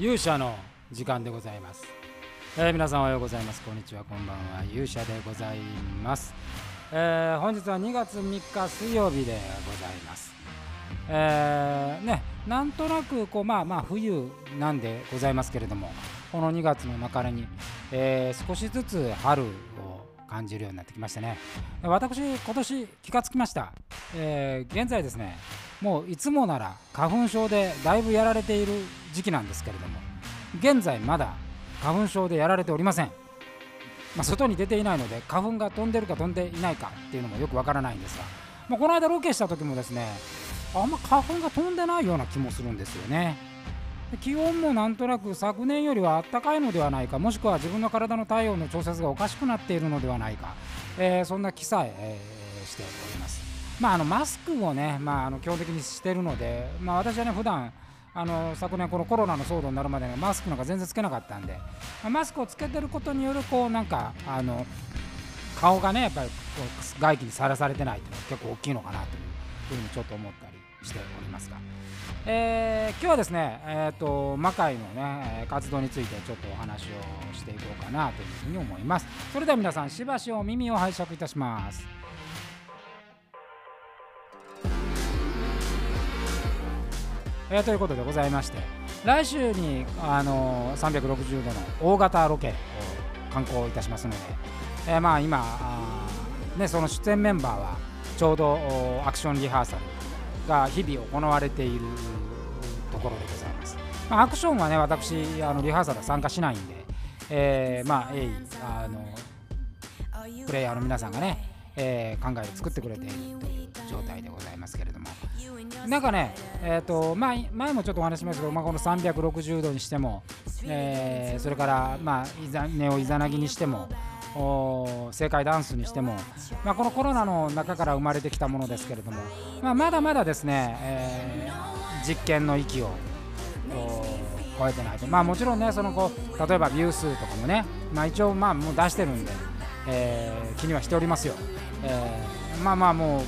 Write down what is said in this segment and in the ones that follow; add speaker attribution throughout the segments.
Speaker 1: 勇者の時間でございます、えー皆さんおはようございます。こんにちは。こんばんは。勇者でございます、えー本日は2月3日水曜日でございます。えーねなんとなくこうまあまあ冬なんでございますけれどもこの2月の中に、えー少しずつ春を感じるようになってきましたね。私今年気がつきました、えー現在ですねもういつもなら花粉症でだいぶやられている時期なんですけれども現在まだ花粉症でやられておりません、まあ、外に出ていないので花粉が飛んでるか飛んでいないかっていうのもよくわからないんですが、まあ、この間ロケした時もですねあんま花粉が飛んでないような気もするんですよね。気温もなんとなく昨年よりは暖かいのではないかもしくは自分の体の体温の調節がおかしくなっているのではないか、えーそんな気さええーしております。まあ、あのマスクをね、まあ、あの基本的にしてるので、まあ、私はね普段あの昨年このコロナの騒動になるまで、マスクなんか全然つけなかったんで、マスクをつけてることによるこうなんかあの顔がねやっぱりこう外気にさらされてないというのは結構大きいのかなというふうにちょっと思ったりしておりますが、えー今日はですね、えー、と魔界のね活動についてちょっとお話をしていこうかなというふうに思います。それでは皆さんしばしお耳を拝借いたします。えーということでございまして来週にあのー360度の大型ロケを観光いたしますので、えーまあ今あね、その出演メンバーはちょうどアクションリハーサルが日々行われているところでございます、まあ、アクションはね私あのリハーサルは参加しないんで、えーまあ、鋭意あのプレイヤーの皆さんがね、えー考えて作ってくれているという状態でございますけれども。なんかね、えーとまあ、前もちょっとお話しましたけど、まあ、この360度にしても、えーそれから、まあ、イザネオイザナギにしても正解ダンスにしても、まあ、このコロナの中から生まれてきたものですけれども、まあ、まだまだですね、えー実験の域を超えてないと、まあ、もちろんねそのこう例えばビュー数とかもね、まあ、一応まあもう出してるんで、えー気にはしておりますよ、えーまあまあも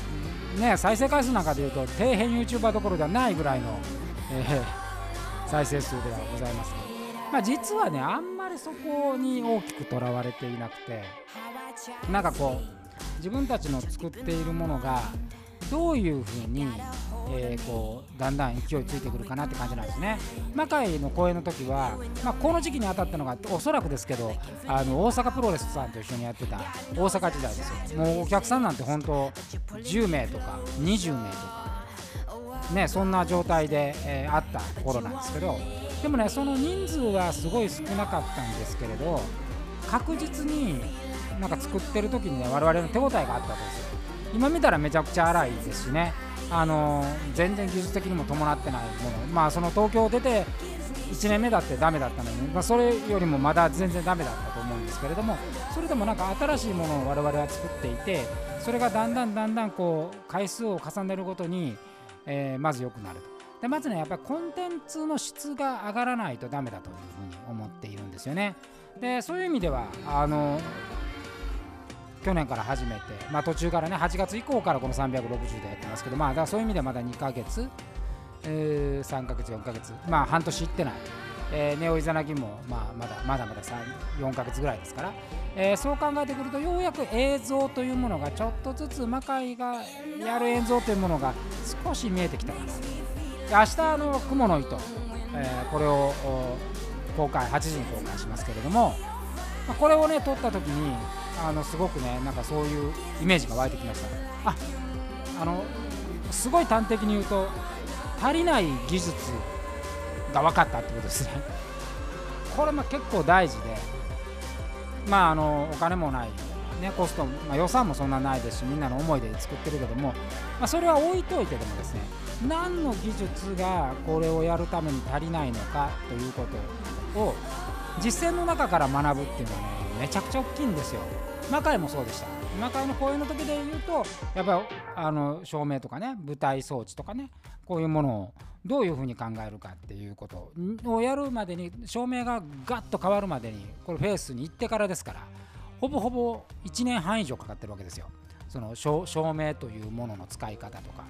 Speaker 1: うね再生回数なんかでいうと底辺 YouTuber どころではないぐらいの、えー再生数ではございます。が、まあ、実はねあんりそこに大きくとらわれていなくてなんかこう自分たちの作っているものがどういうふうに、えーこうだんだん勢いついてくるかなって感じなんですね。魔界の公演の時は、まあ、この時期に当たったのがおそらくですけどあの大阪プロレスさんと一緒にやってた大阪時代ですよ。もうお客さんなんて本当10名とか20名とかね、そんな状態で、えーあった頃なんですけどでもねその人数はすごい少なかったんですけれど確実になんか作ってる時にね我々の手応えがあったわけですよ。今見たらめちゃくちゃ荒いですしね。あの全然技術的にも伴ってないもの。まあその東京を出て1年目だってダメだったのに、まあ、それよりもまだ全然ダメだったと思うんですけれどもそれでもなんか新しいものを我々は作っていてそれがだんだんだんだんこう回数を重ねるごとに、えーまず良くなると。でまずねやっぱりコンテンツの質が上がらないとダメだというふうに思っているんですよね。でそういう意味ではあの去年から始めて、まあ、途中からね8月以降からこの360でやってますけど、まあ、だからそういう意味ではまだ2ヶ月、えー3ヶ月4ヶ月まあ半年いってない、えーネオイザナギも、まあ、まだまだまだ4ヶ月ぐらいですから、えーそう考えてくるとようやく映像というものがちょっとずつ魔界がやる映像というものが少し見えてきたかなで明日の雲の糸、えーこれを公開8時に公開しますけれども、まあこれをね撮った時にあのすごくねなんかそういうイメージが湧いてきました。ああのすごい端的に言うと足りない技術が分かったってことですね。これも結構大事でまああのお金もない、ね、コスト、まあ、予算もそんなないですしみんなの思いで作ってるけども、まあ、それは置いといてでもですね何の技術がこれをやるために足りないのかということを実践の中から学ぶっていうのはねめちゃくちゃ大きいんですよ。魔界もそうでした。魔界の公演の時で言うとやっぱりあの照明とかね舞台装置とかねこういうものをどういうふうに考えるかっていうことをやるまでに照明がガッと変わるまでにこれフェースに行ってからですからほぼほぼ1年半以上かかってるわけですよ。その照明というものの使い方とか。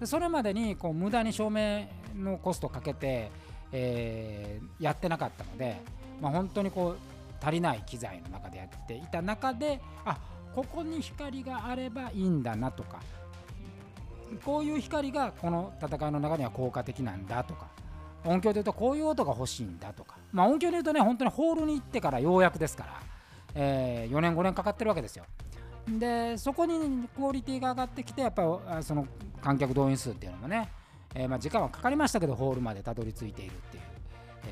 Speaker 1: でそれまでにこう無駄に照明のコストをかけて、えー、やってなかったので、まあ、本当にこう足りない機材の中でやっていた中であここに光があればいいんだなとかこういう光がこの戦いの中には効果的なんだとか音響で言うとこういう音が欲しいんだとか、まあ、音響で言うとね本当にホールに行ってからようやくですから、えー、4年5年かかってるわけですよ。でそこにクオリティが上がってきてやっぱりその観客動員数っていうのもね、えー、ま時間はかかりましたけどホールまでたどり着いているっていう、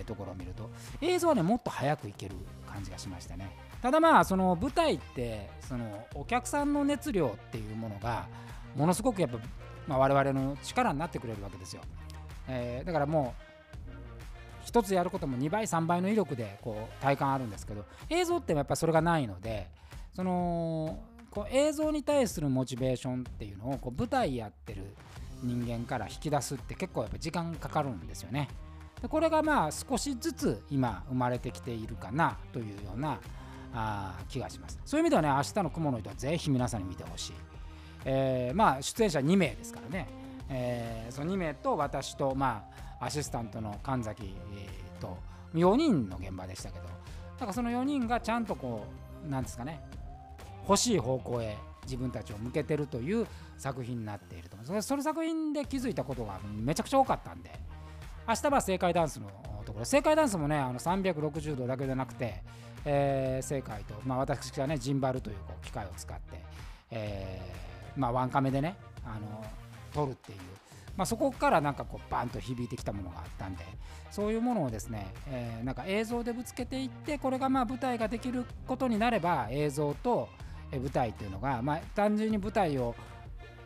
Speaker 1: え、ところを見ると映像はねもっと早くいける感じがしましたね。ただまあその舞台ってそのお客さんの熱量っていうものがものすごくやっぱ、まあ、我々の力になってくれるわけですよ、えー、だからもう1つやることも2倍3倍の威力でこう体感あるんですけど映像ってやっぱそれがないのでそのこう映像に対するモチベーションっていうのをこう舞台やってる人間から引き出すって結構やっぱ時間かかるんですよね。でこれがまあ少しずつ今生まれてきているかなというようなあ気がします。そういう意味ではね明日の雲の糸はぜひ皆さんに見てほしい。えー、まあ出演者2名ですからね、えー、その2名と私とまあアシスタントの神崎と4人の現場でしたけどだからその4人がちゃんとこうなんですかね欲しい方向へ自分たちを向けてるという作品になっていると。思いますその作品で気づいたことがめちゃくちゃ多かったんで。明日は正解ダンスのところ。正解ダンスもねあの360度だけじゃなくて、えー、正解と、まあ、私がねジンバルというこう機械を使って、えーまあ、ワンカメでねあの撮るっていう。まあ、そこからなんかこうバンと響いてきたものがあったんでそういうものをですね、えー、なんか映像でぶつけていってこれがまあ舞台ができることになれば映像と舞台っていうのが、まあ、単純に舞台を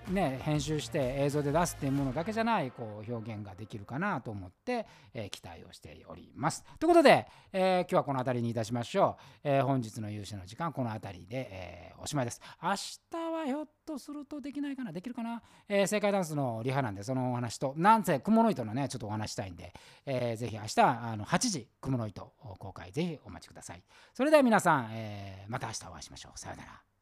Speaker 1: ね、編集して映像で出すっていうものだけじゃないこう表現ができるかなと思って、え、期待をしております。ということで、え、今日はこの辺りにいたしましょう。え、本日の勇者の時間この辺りで、えおしまいです。明日はひょっとするとできないかな？できるかな、え正解ダンスのリハなんでそのお話となんせ雲の糸のねちょっとお話したいんで、えー、ぜひ明日あの8時雲の糸公開ぜひお待ちください。それでは皆さん、えまた明日お会いしましょう。さようなら。